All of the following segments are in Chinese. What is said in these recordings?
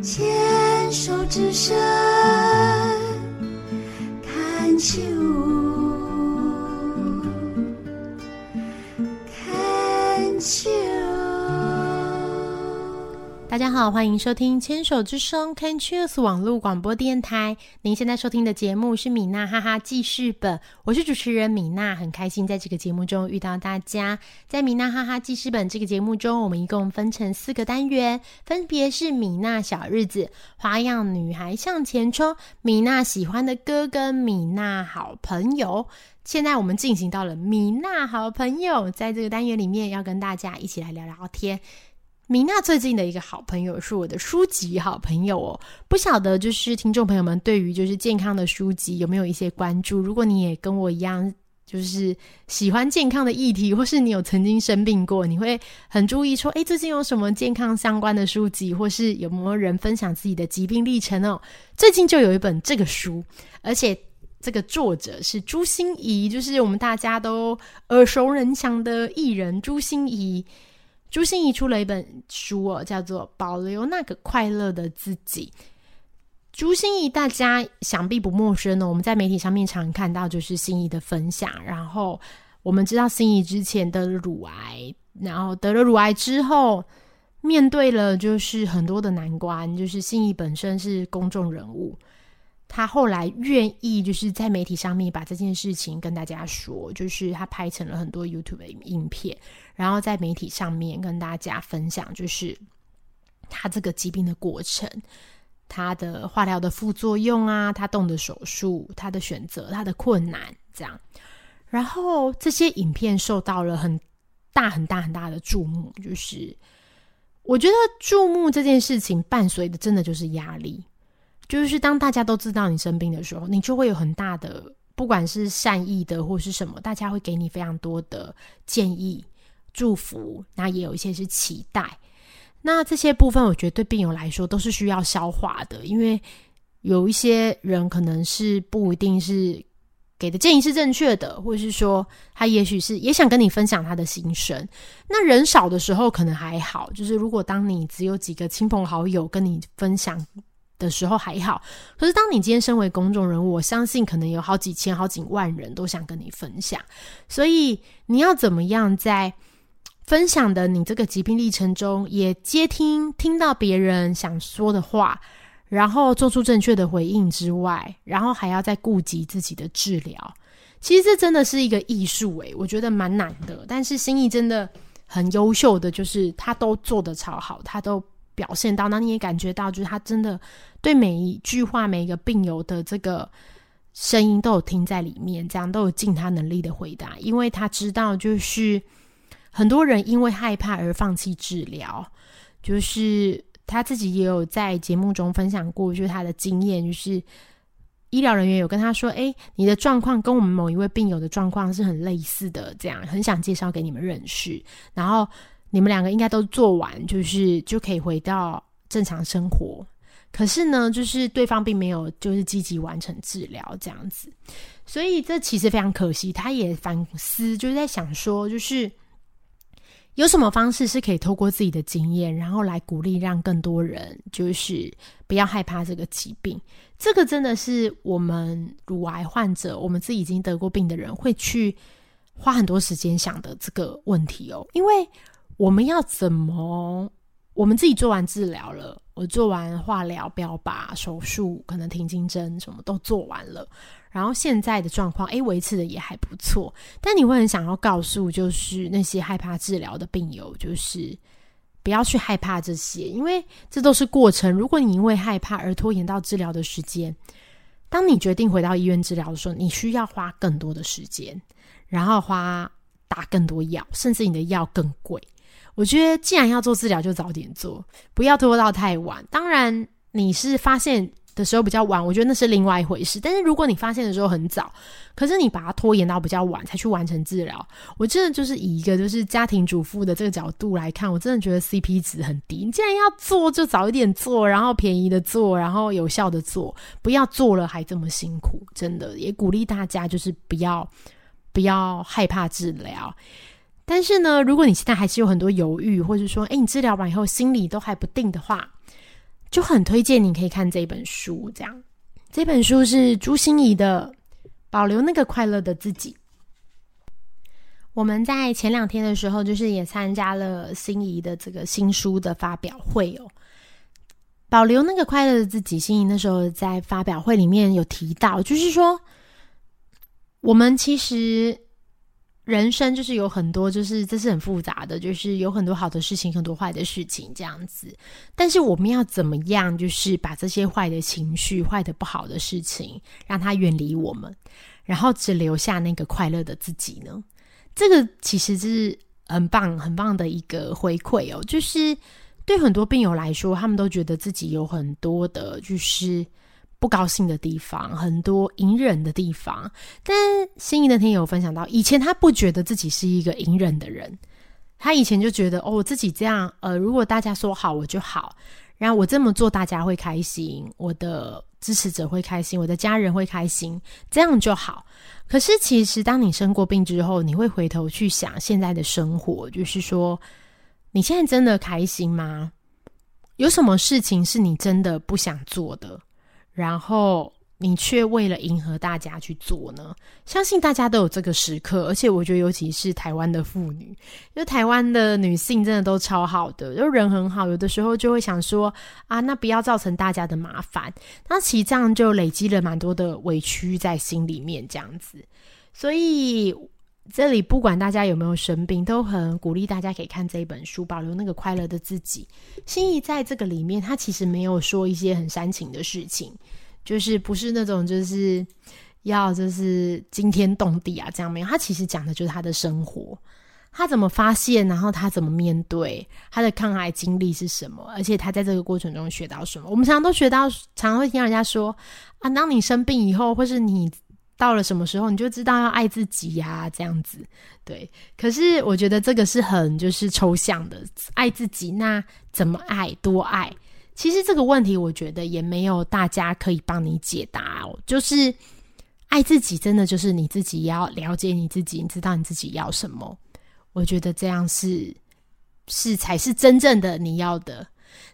牵手之声看秋。大家好，欢迎收听牵手之声 Can Choose 网络广播电台。您现在收听的节目是米娜哈哈记事本，我是主持人米娜，很开心在这个节目中遇到大家。在米娜哈哈记事本这个节目中，我们一共分成四个单元，分别是米娜小日子、花样女孩向前冲、米娜喜欢的歌跟米娜好朋友。现在我们进行到了米娜好朋友，在这个单元里面要跟大家一起来聊聊天。米娜最近的一个好朋友是我的书籍好朋友哦，不晓得就是听众朋友们对于就是健康的书籍有没有一些关注？如果你也跟我一样，就是喜欢健康的议题，或是你有曾经生病过，你会很注意说，诶，最近有什么健康相关的书籍，或是有没有人分享自己的疾病历程哦？最近就有一本这个书，而且这个作者是朱心怡，就是我们大家都耳熟能详的艺人朱心怡。朱心怡出了一本书哦，叫做《保留那个快乐的自己》。朱心怡大家想必不陌生哦，我们在媒体上面常看到就是心怡的分享。然后我们知道心怡之前得了乳癌，然后得了乳癌之后，面对了就是很多的难关。就是心怡本身是公众人物，他后来愿意就是在媒体上面把这件事情跟大家说，就是他拍成了很多 YouTube 影片。然后在媒体上面跟大家分享，就是他这个疾病的过程，他的化疗的副作用啊，他动的手术，他的选择，他的困难，这样。然后这些影片受到了很大很大很大的注目，就是我觉得注目这件事情伴随的真的就是压力，就是当大家都知道你生病的时候，你就会有很大的，不管是善意的或是什么，大家会给你非常多的建议。祝福，那也有一些是期待。那这些部分，我觉得对病友来说都是需要消化的，因为有一些人可能是不一定是给的建议是正确的，或者是说他也许是也想跟你分享他的心声。那人少的时候可能还好，就是如果当你只有几个亲朋好友跟你分享的时候还好，可是当你今天身为公众人物，我相信可能有好几千、好几万人都想跟你分享，所以你要怎么样在？分享的你这个疾病历程中，也接听听到别人想说的话，然后做出正确的回应之外，然后还要再顾及自己的治疗。其实这真的是一个艺术诶，我觉得蛮难的。但是心意真的很优秀的，就是他都做得超好，他都表现到，那你也感觉到，就是他真的对每一句话、每一个病友的这个声音都有听在里面，这样都有尽他能力的回答，因为他知道就是。很多人因为害怕而放弃治疗，就是他自己也有在节目中分享过，就是他的经验，就是医疗人员有跟他说：“哎，你的状况跟我们某一位病友的状况是很类似的，这样很想介绍给你们认识，然后你们两个应该都做完，就是就可以回到正常生活。可是呢，就是对方并没有就是积极完成治疗这样子，所以这其实非常可惜。他也反思，就是在想说，就是。有什么方式是可以透过自己的经验，然后来鼓励让更多人，就是不要害怕这个疾病？这个真的是我们乳癌患者，我们自己已经得过病的人会去花很多时间想的这个问题哦。因为我们要怎么，我们自己做完治疗了，我做完化疗、标靶、手术，可能停经针什么都做完了。然后现在的状况，诶，维持的也还不错。但你会很想要告诉，就是那些害怕治疗的病友，就是不要去害怕这些，因为这都是过程。如果你因为害怕而拖延到治疗的时间，当你决定回到医院治疗的时候，你需要花更多的时间，然后花打更多药，甚至你的药更贵。我觉得，既然要做治疗，就早点做，不要拖到太晚。当然，你是发现。的时候比较晚，我觉得那是另外一回事。但是如果你发现的时候很早，可是你把它拖延到比较晚才去完成治疗，我真的就是以一个就是家庭主妇的这个角度来看，我真的觉得 CP 值很低。你既然要做，就早一点做，然后便宜的做，然后有效的做，不要做了还这么辛苦。真的也鼓励大家就是不要不要害怕治疗。但是呢，如果你现在还是有很多犹豫，或者说，哎，你治疗完以后心里都还不定的话，就很推荐你可以看这本书。这样，这本书是朱心怡的《保留那个快乐的自己》。我们在前两天的时候，就是也参加了心仪的这个新书的发表会哦。保留那个快乐的自己，心仪那时候在发表会里面有提到，就是说，我们其实。人生就是有很多，就是这是很复杂的，就是有很多好的事情，很多坏的事情这样子。但是我们要怎么样，就是把这些坏的情绪、坏的不好的事情，让它远离我们，然后只留下那个快乐的自己呢？这个其实是很棒、很棒的一个回馈哦。就是对很多病友来说，他们都觉得自己有很多的，就是。不高兴的地方很多，隐忍的地方。但心仪那天有分享到，以前他不觉得自己是一个隐忍的人，他以前就觉得哦，我自己这样，呃，如果大家说好我就好，然后我这么做大家会开心，我的支持者会开心，我的家人会开心，这样就好。可是其实当你生过病之后，你会回头去想现在的生活，就是说你现在真的开心吗？有什么事情是你真的不想做的？然后你却为了迎合大家去做呢？相信大家都有这个时刻，而且我觉得尤其是台湾的妇女，因为台湾的女性真的都超好的，就人很好，有的时候就会想说啊，那不要造成大家的麻烦，那其实这样就累积了蛮多的委屈在心里面，这样子，所以。这里不管大家有没有生病，都很鼓励大家可以看这一本书，保留那个快乐的自己。心仪在这个里面，他其实没有说一些很煽情的事情，就是不是那种就是要就是惊天动地啊这样没有。他其实讲的就是他的生活，他怎么发现，然后他怎么面对，他的抗癌经历是什么，而且他在这个过程中学到什么。我们常常都学到，常常会听人家说啊，当你生病以后，或是你。到了什么时候，你就知道要爱自己呀，这样子，对。可是我觉得这个是很就是抽象的，爱自己那怎么爱，多爱？其实这个问题，我觉得也没有大家可以帮你解答哦。就是爱自己，真的就是你自己要了解你自己，你知道你自己要什么。我觉得这样是是才是真正的你要的。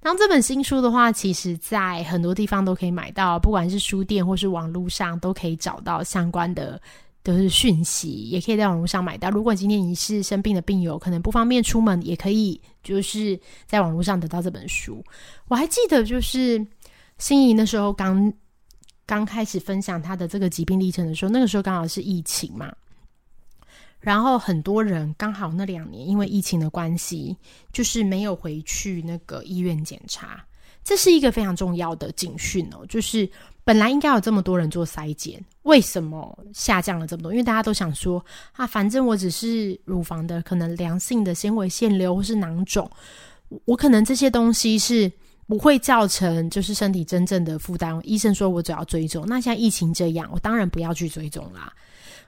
然后这本新书的话，其实在很多地方都可以买到，不管是书店或是网络上都可以找到相关的都是讯息，也可以在网络上买到。如果今天你是生病的病友，可能不方便出门，也可以就是在网络上得到这本书。我还记得就是心仪那时候刚刚开始分享他的这个疾病历程的时候，那个时候刚好是疫情嘛。然后很多人刚好那两年因为疫情的关系，就是没有回去那个医院检查，这是一个非常重要的警讯哦。就是本来应该有这么多人做筛检，为什么下降了这么多？因为大家都想说啊，反正我只是乳房的可能良性的纤维腺瘤或是囊肿，我可能这些东西是不会造成就是身体真正的负担。医生说我只要追踪，那像疫情这样，我当然不要去追踪啦。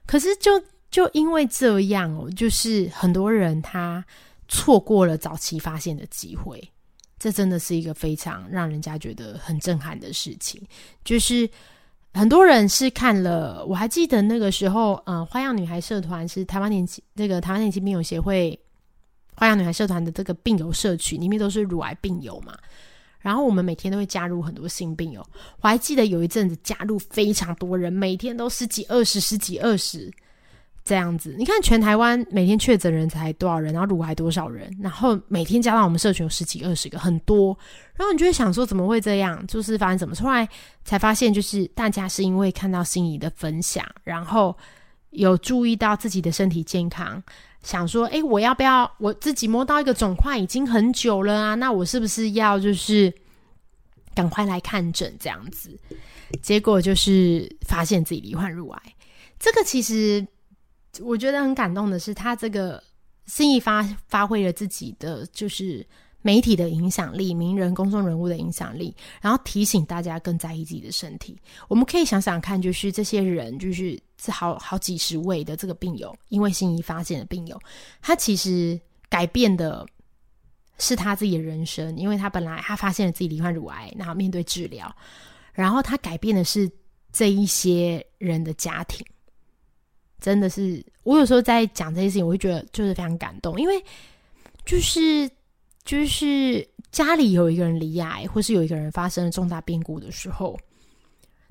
可是就。就因为这样哦，就是很多人他错过了早期发现的机会，这真的是一个非常让人家觉得很震撼的事情。就是很多人是看了，我还记得那个时候，嗯，花样女孩社团是台湾年轻那个台湾年轻病友协会花样女孩社团的这个病友社群，里面都是乳癌病友嘛。然后我们每天都会加入很多新病友，我还记得有一阵子加入非常多人，每天都十几二十，十几二十。这样子，你看全台湾每天确诊人才多少人，然后乳癌多少人，然后每天加到我们社群有十几二十个，很多。然后你就会想说，怎么会这样？就是发生怎么？后来才发现，就是大家是因为看到心仪的分享，然后有注意到自己的身体健康，想说，哎，我要不要我自己摸到一个肿块已经很久了啊？那我是不是要就是赶快来看诊这样子？结果就是发现自己罹患乳癌，这个其实。我觉得很感动的是，他这个心意发发挥了自己的，就是媒体的影响力、名人、公众人物的影响力，然后提醒大家更在意自己的身体。我们可以想想看，就是这些人，就是这好好几十位的这个病友，因为心仪发现的病友，他其实改变的是他自己的人生，因为他本来他发现了自己罹患乳癌，然后面对治疗，然后他改变的是这一些人的家庭。真的是，我有时候在讲这些事情，我会觉得就是非常感动，因为就是。就是家里有一个人离癌，或是有一个人发生了重大变故的时候，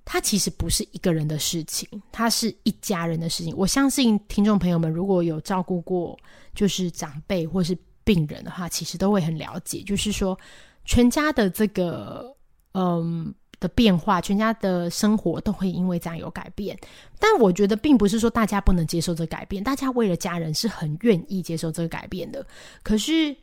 他其实不是一个人的事情，他是一家人的事情。我相信听众朋友们如果有照顾过就是长辈或是病人的话，其实都会很了解，就是说全家的这个嗯的变化，全家的生活都会因为这样有改变。但我觉得并不是说大家不能接受这改变，大家为了家人是很愿意接受这个改变的。可是。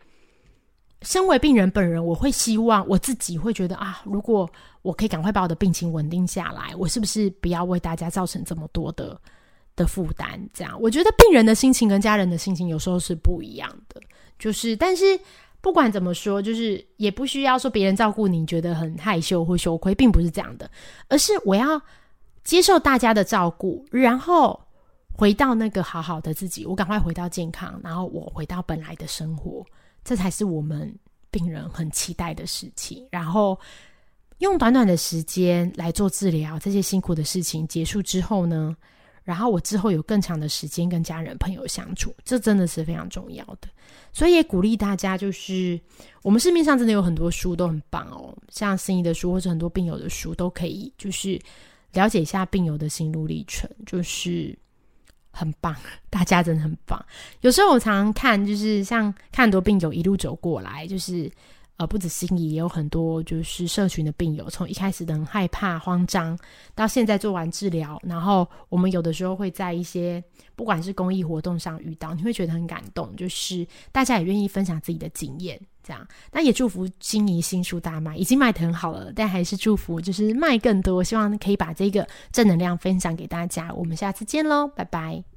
身为病人本人，我会希望我自己会觉得啊，如果我可以赶快把我的病情稳定下来，我是不是不要为大家造成这么多的的负担？这样，我觉得病人的心情跟家人的心情有时候是不一样的。就是，但是不管怎么说，就是也不需要说别人照顾你觉得很害羞或羞愧，并不是这样的，而是我要接受大家的照顾，然后回到那个好好的自己，我赶快回到健康，然后我回到本来的生活。这才是我们病人很期待的事情。然后用短短的时间来做治疗，这些辛苦的事情结束之后呢，然后我之后有更长的时间跟家人朋友相处，这真的是非常重要的。所以也鼓励大家，就是我们市面上真的有很多书都很棒哦，像心仪的书或者很多病友的书都可以，就是了解一下病友的心路历程，就是。很棒，大家真的很棒。有时候我常常看，就是像看很多病友一路走过来，就是呃，不止心仪，也有很多就是社群的病友，从一开始的很害怕、慌张，到现在做完治疗，然后我们有的时候会在一些不管是公益活动上遇到，你会觉得很感动，就是大家也愿意分享自己的经验。这样，那也祝福心仪新书大卖，已经卖的很好了，但还是祝福就是卖更多，希望可以把这个正能量分享给大家。我们下次见喽，拜拜。